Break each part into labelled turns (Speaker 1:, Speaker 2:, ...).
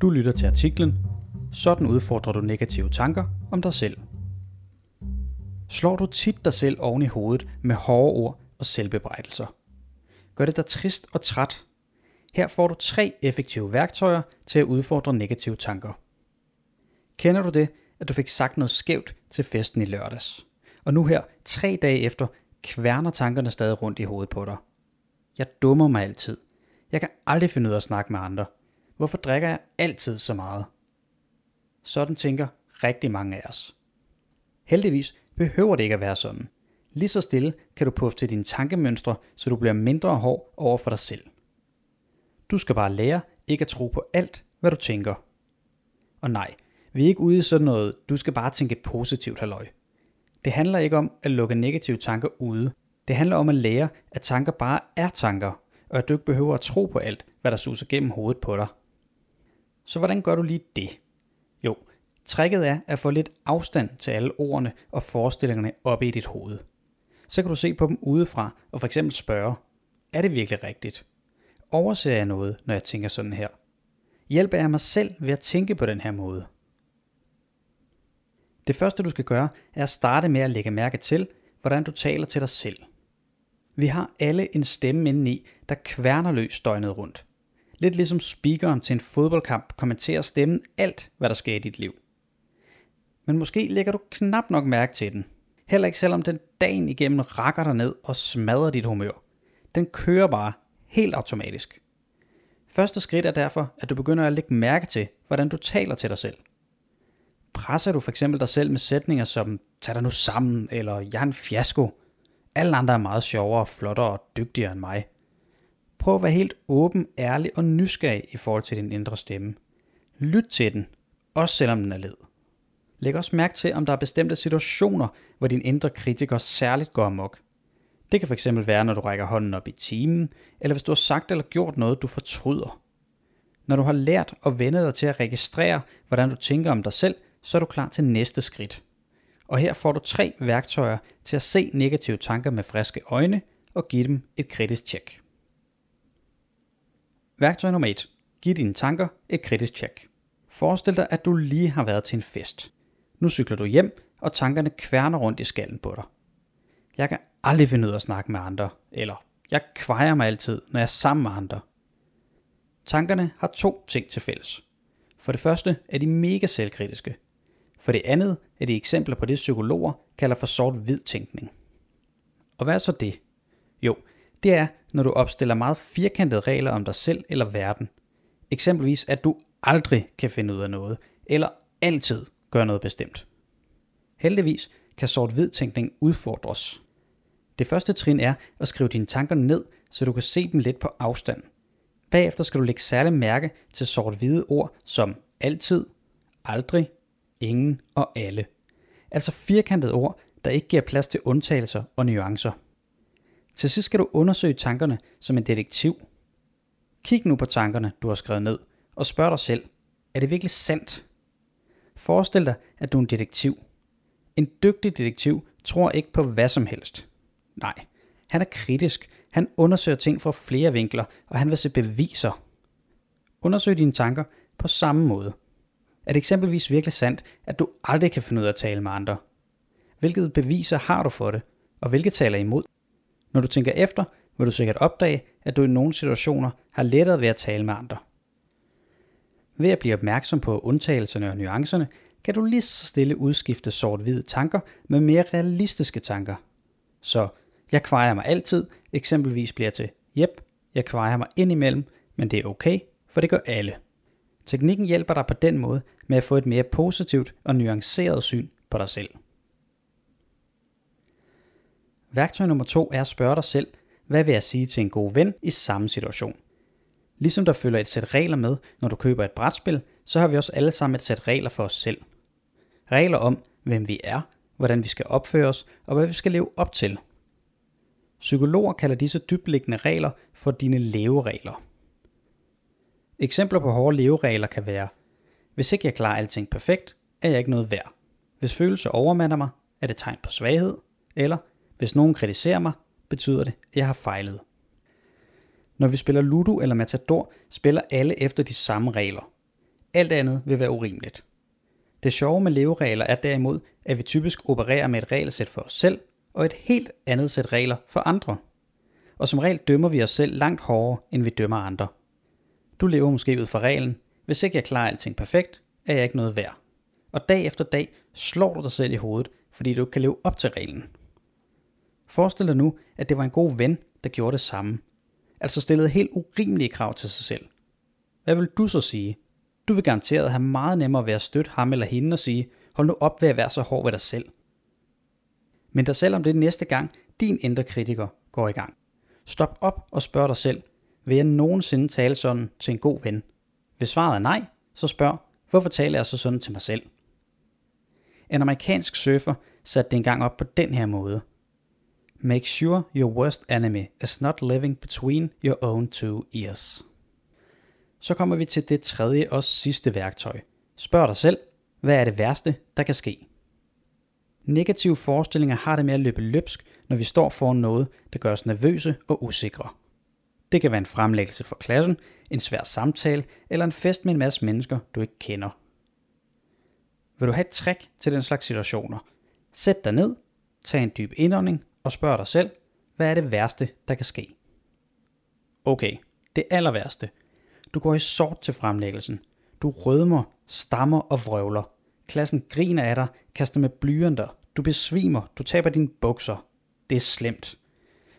Speaker 1: Du lytter til artiklen Sådan udfordrer du negative tanker om dig selv. Slår du tit dig selv oven i hovedet med hårde ord og selvbebrejdelser? Gør det dig trist og træt? Her får du tre effektive værktøjer til at udfordre negative tanker. Kender du det, at du fik sagt noget skævt til festen i lørdags? Og nu her, tre dage efter, kværner tankerne stadig rundt i hovedet på dig. Jeg dummer mig altid. Jeg kan aldrig finde ud af at snakke med andre. Hvorfor drikker jeg altid så meget? Sådan tænker rigtig mange af os. Heldigvis behøver det ikke at være sådan. Lige så stille kan du puffe til dine tankemønstre, så du bliver mindre hård over for dig selv. Du skal bare lære ikke at tro på alt, hvad du tænker. Og nej, vi er ikke ude i sådan noget, du skal bare tænke positivt halløj. Det handler ikke om at lukke negative tanker ude. Det handler om at lære, at tanker bare er tanker, og at du ikke behøver at tro på alt, hvad der suser gennem hovedet på dig. Så hvordan gør du lige det? Jo, tricket er at få lidt afstand til alle ordene og forestillingerne oppe i dit hoved. Så kan du se på dem udefra og for eksempel spørge, er det virkelig rigtigt? Overser jeg noget, når jeg tænker sådan her? Hjælper jeg mig selv ved at tænke på den her måde? Det første du skal gøre, er at starte med at lægge mærke til, hvordan du taler til dig selv. Vi har alle en stemme indeni, der kværner løs døgnet rundt. Lidt ligesom speakeren til en fodboldkamp kommenterer stemmen alt, hvad der sker i dit liv. Men måske lægger du knap nok mærke til den. Heller ikke selvom den dagen igennem rakker dig ned og smadrer dit humør. Den kører bare helt automatisk. Første skridt er derfor, at du begynder at lægge mærke til, hvordan du taler til dig selv. Presser du for eksempel dig selv med sætninger som, tag dig nu sammen, eller jeg er en fiasko. Alle andre er meget sjovere, flottere og dygtigere end mig. Prøv at være helt åben, ærlig og nysgerrig i forhold til din indre stemme. Lyt til den, også selvom den er led. Læg også mærke til, om der er bestemte situationer, hvor din indre kritiker særligt går amok. Det kan fx være, når du rækker hånden op i timen, eller hvis du har sagt eller gjort noget, du fortryder. Når du har lært at vende dig til at registrere, hvordan du tænker om dig selv, så er du klar til næste skridt. Og her får du tre værktøjer til at se negative tanker med friske øjne og give dem et kritisk tjek. Værktøj nummer 1. Giv dine tanker et kritisk tjek. Forestil dig, at du lige har været til en fest. Nu cykler du hjem, og tankerne kværner rundt i skallen på dig. Jeg kan aldrig finde ud af at snakke med andre, eller jeg kvejer mig altid, når jeg er sammen med andre. Tankerne har to ting til fælles. For det første er de mega selvkritiske. For det andet er de eksempler på det, psykologer kalder for sort-hvid tænkning. Og hvad er så det? Jo, det er, når du opstiller meget firkantede regler om dig selv eller verden. Eksempelvis, at du aldrig kan finde ud af noget, eller altid gør noget bestemt. Heldigvis kan sort-hvid tænkning udfordres. Det første trin er at skrive dine tanker ned, så du kan se dem lidt på afstand. Bagefter skal du lægge særlig mærke til sort-hvide ord som altid, aldrig, ingen og alle. Altså firkantede ord, der ikke giver plads til undtagelser og nuancer. Til sidst skal du undersøge tankerne som en detektiv. Kig nu på tankerne, du har skrevet ned, og spørg dig selv, er det virkelig sandt? Forestil dig, at du er en detektiv. En dygtig detektiv tror ikke på hvad som helst. Nej, han er kritisk. Han undersøger ting fra flere vinkler, og han vil se beviser. Undersøg dine tanker på samme måde. Er det eksempelvis virkelig sandt, at du aldrig kan finde ud af at tale med andre? Hvilke beviser har du for det, og hvilke taler imod? Når du tænker efter, vil du sikkert opdage, at du i nogle situationer har lettere ved at tale med andre. Ved at blive opmærksom på undtagelserne og nuancerne, kan du lige så stille udskifte sort-hvide tanker med mere realistiske tanker. Så jeg kvejer mig altid, eksempelvis bliver til, jep, jeg kvejer mig indimellem, men det er okay, for det gør alle. Teknikken hjælper dig på den måde med at få et mere positivt og nuanceret syn på dig selv. Værktøj nummer to er at spørge dig selv, hvad vil jeg sige til en god ven i samme situation? Ligesom der følger et sæt regler med, når du køber et brætspil, så har vi også alle sammen et sæt regler for os selv. Regler om, hvem vi er, hvordan vi skal opføre os og hvad vi skal leve op til. Psykologer kalder disse dybliggende regler for dine leveregler. Eksempler på hårde leveregler kan være, hvis ikke jeg klarer alting perfekt, er jeg ikke noget værd. Hvis følelser overmander mig, er det tegn på svaghed, eller hvis nogen kritiserer mig, betyder det, at jeg har fejlet. Når vi spiller Ludo eller Matador, spiller alle efter de samme regler. Alt andet vil være urimeligt. Det sjove med leveregler er derimod, at vi typisk opererer med et regelsæt for os selv, og et helt andet sæt regler for andre. Og som regel dømmer vi os selv langt hårdere, end vi dømmer andre. Du lever måske ud fra reglen, hvis ikke jeg klarer alting perfekt, er jeg ikke noget værd. Og dag efter dag slår du dig selv i hovedet, fordi du ikke kan leve op til reglen. Forestil dig nu, at det var en god ven, der gjorde det samme. Altså stillede helt urimelige krav til sig selv. Hvad vil du så sige? Du vil garanteret have meget nemmere ved at støtte ham eller hende og sige, hold nu op ved at være så hård ved dig selv. Men dig selv om det næste gang, din indre kritiker går i gang. Stop op og spørg dig selv, vil jeg nogensinde tale sådan til en god ven? Hvis svaret er nej, så spørg, hvorfor taler jeg så sådan til mig selv? En amerikansk surfer satte det engang op på den her måde. Make sure your worst enemy is not living between your own two ears. Så kommer vi til det tredje og sidste værktøj. Spørg dig selv, hvad er det værste, der kan ske? Negative forestillinger har det med at løbe løbsk, når vi står foran noget, der gør os nervøse og usikre. Det kan være en fremlæggelse for klassen, en svær samtale eller en fest med en masse mennesker, du ikke kender. Vil du have et trick til den slags situationer? Sæt dig ned, tag en dyb indånding og spørg dig selv, hvad er det værste, der kan ske? Okay, det aller værste. Du går i sort til fremlæggelsen. Du rødmer, stammer og vrøvler. Klassen griner af dig, kaster med blyanter. Du besvimer, du taber dine bukser. Det er slemt.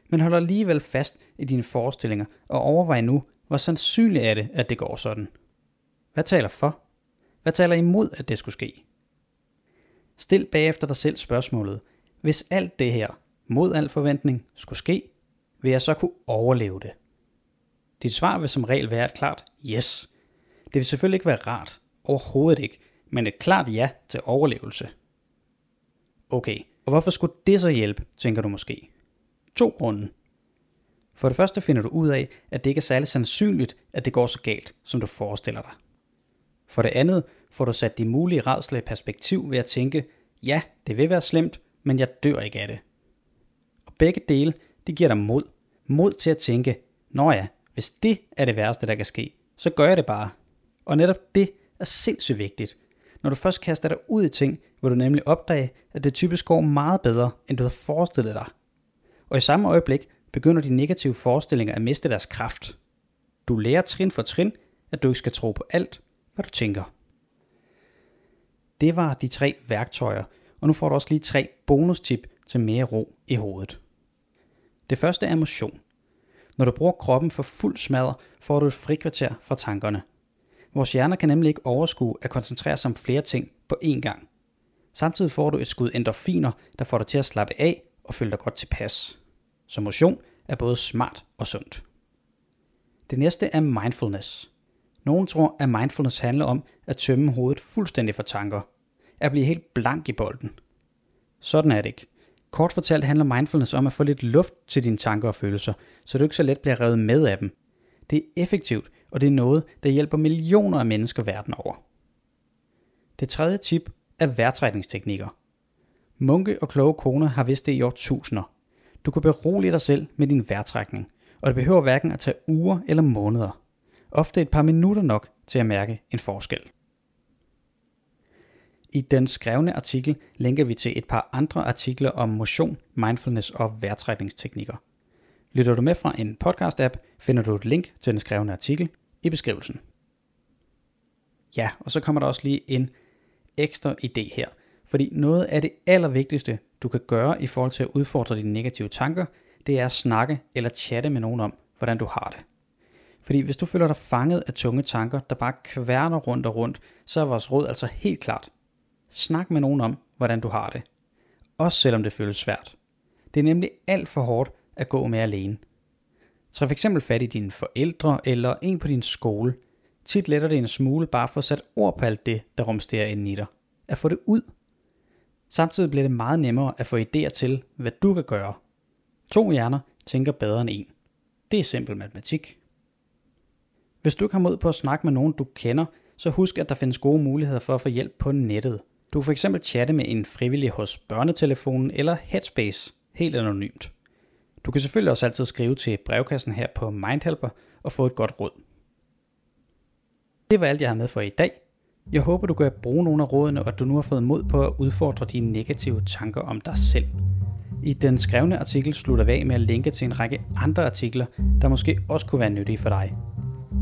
Speaker 1: Men hold alligevel fast i dine forestillinger og overvej nu, hvor sandsynligt er det, at det går sådan. Hvad taler for? Hvad taler imod, at det skulle ske? Stil bagefter dig selv spørgsmålet. Hvis alt det her, mod al forventning, skulle ske, vil jeg så kunne overleve det? Dit svar vil som regel være et klart yes. Det vil selvfølgelig ikke være rart, overhovedet ikke, men et klart ja til overlevelse. Okay, og hvorfor skulle det så hjælpe, tænker du måske? To grunde. For det første finder du ud af, at det ikke er særlig sandsynligt, at det går så galt, som du forestiller dig. For det andet får du sat de mulige redsler i perspektiv ved at tænke, ja, det vil være slemt, men jeg dør ikke af det. Begge dele, det giver dig mod. Mod til at tænke, nå ja, hvis det er det værste, der kan ske, så gør jeg det bare. Og netop det er sindssygt vigtigt. Når du først kaster dig ud i ting, vil du nemlig opdage, at det typisk går meget bedre, end du havde forestillet dig. Og i samme øjeblik begynder de negative forestillinger at miste deres kraft. Du lærer trin for trin, at du ikke skal tro på alt, hvad du tænker. Det var de tre værktøjer, og nu får du også lige tre bonustip til mere ro i hovedet. Det første er motion. Når du bruger kroppen for fuld smadre, får du et frikvarter fra tankerne. Vores hjerner kan nemlig ikke overskue at koncentrere sig om flere ting på én gang. Samtidig får du et skud endorfiner, der får dig til at slappe af og føle dig godt tilpas. Så motion er både smart og sundt. Det næste er mindfulness. Nogle tror, at mindfulness handler om at tømme hovedet fuldstændig for tanker. At blive helt blank i bolden. Sådan er det ikke. Kort fortalt handler mindfulness om at få lidt luft til dine tanker og følelser, så du ikke så let bliver revet med af dem. Det er effektivt, og det er noget, der hjælper millioner af mennesker verden over. Det tredje tip er vejrtrækningsteknikker. Munke og kloge koner har vidst det i årtusinder. Du kan berolige dig selv med din vejrtrækning, og det behøver hverken at tage uger eller måneder. Ofte et par minutter nok til at mærke en forskel. I den skrevne artikel linker vi til et par andre artikler om motion, mindfulness og vejrtrækningsteknikker. Lytter du med fra en podcast-app, finder du et link til den skrevne artikel i beskrivelsen. Ja, og så kommer der også lige en ekstra idé her. Fordi noget af det allervigtigste, du kan gøre i forhold til at udfordre dine negative tanker, det er at snakke eller chatte med nogen om, hvordan du har det. Fordi hvis du føler dig fanget af tunge tanker, der bare kværner rundt og rundt, så er vores råd altså helt klart. Snak med nogen om, hvordan du har det. Også selvom det føles svært. Det er nemlig alt for hårdt at gå med alene. Træf f.eks. fat i dine forældre eller en på din skole. Tit letter det en smule bare for at sætte ord på alt det, der rumsterer inden i dig. At få det ud. Samtidig bliver det meget nemmere at få idéer til, hvad du kan gøre. To hjerner tænker bedre end en. Det er simpel matematik. Hvis du ikke har mod på at snakke med nogen, du kender, så husk, at der findes gode muligheder for at få hjælp på nettet. Du kan fx chatte med en frivillig hos børnetelefonen eller Headspace, helt anonymt. Du kan selvfølgelig også altid skrive til brevkassen her på Mindhelper og få et godt råd. Det var alt, jeg har med for i dag. Jeg håber, du kan bruge nogle af rådene, og at du nu har fået mod på at udfordre dine negative tanker om dig selv. I den skrevne artikel slutter vi af med at linke til en række andre artikler, der måske også kunne være nyttige for dig.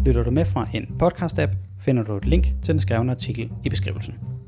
Speaker 1: Lytter du med fra en podcast-app, finder du et link til den skrevne artikel i beskrivelsen.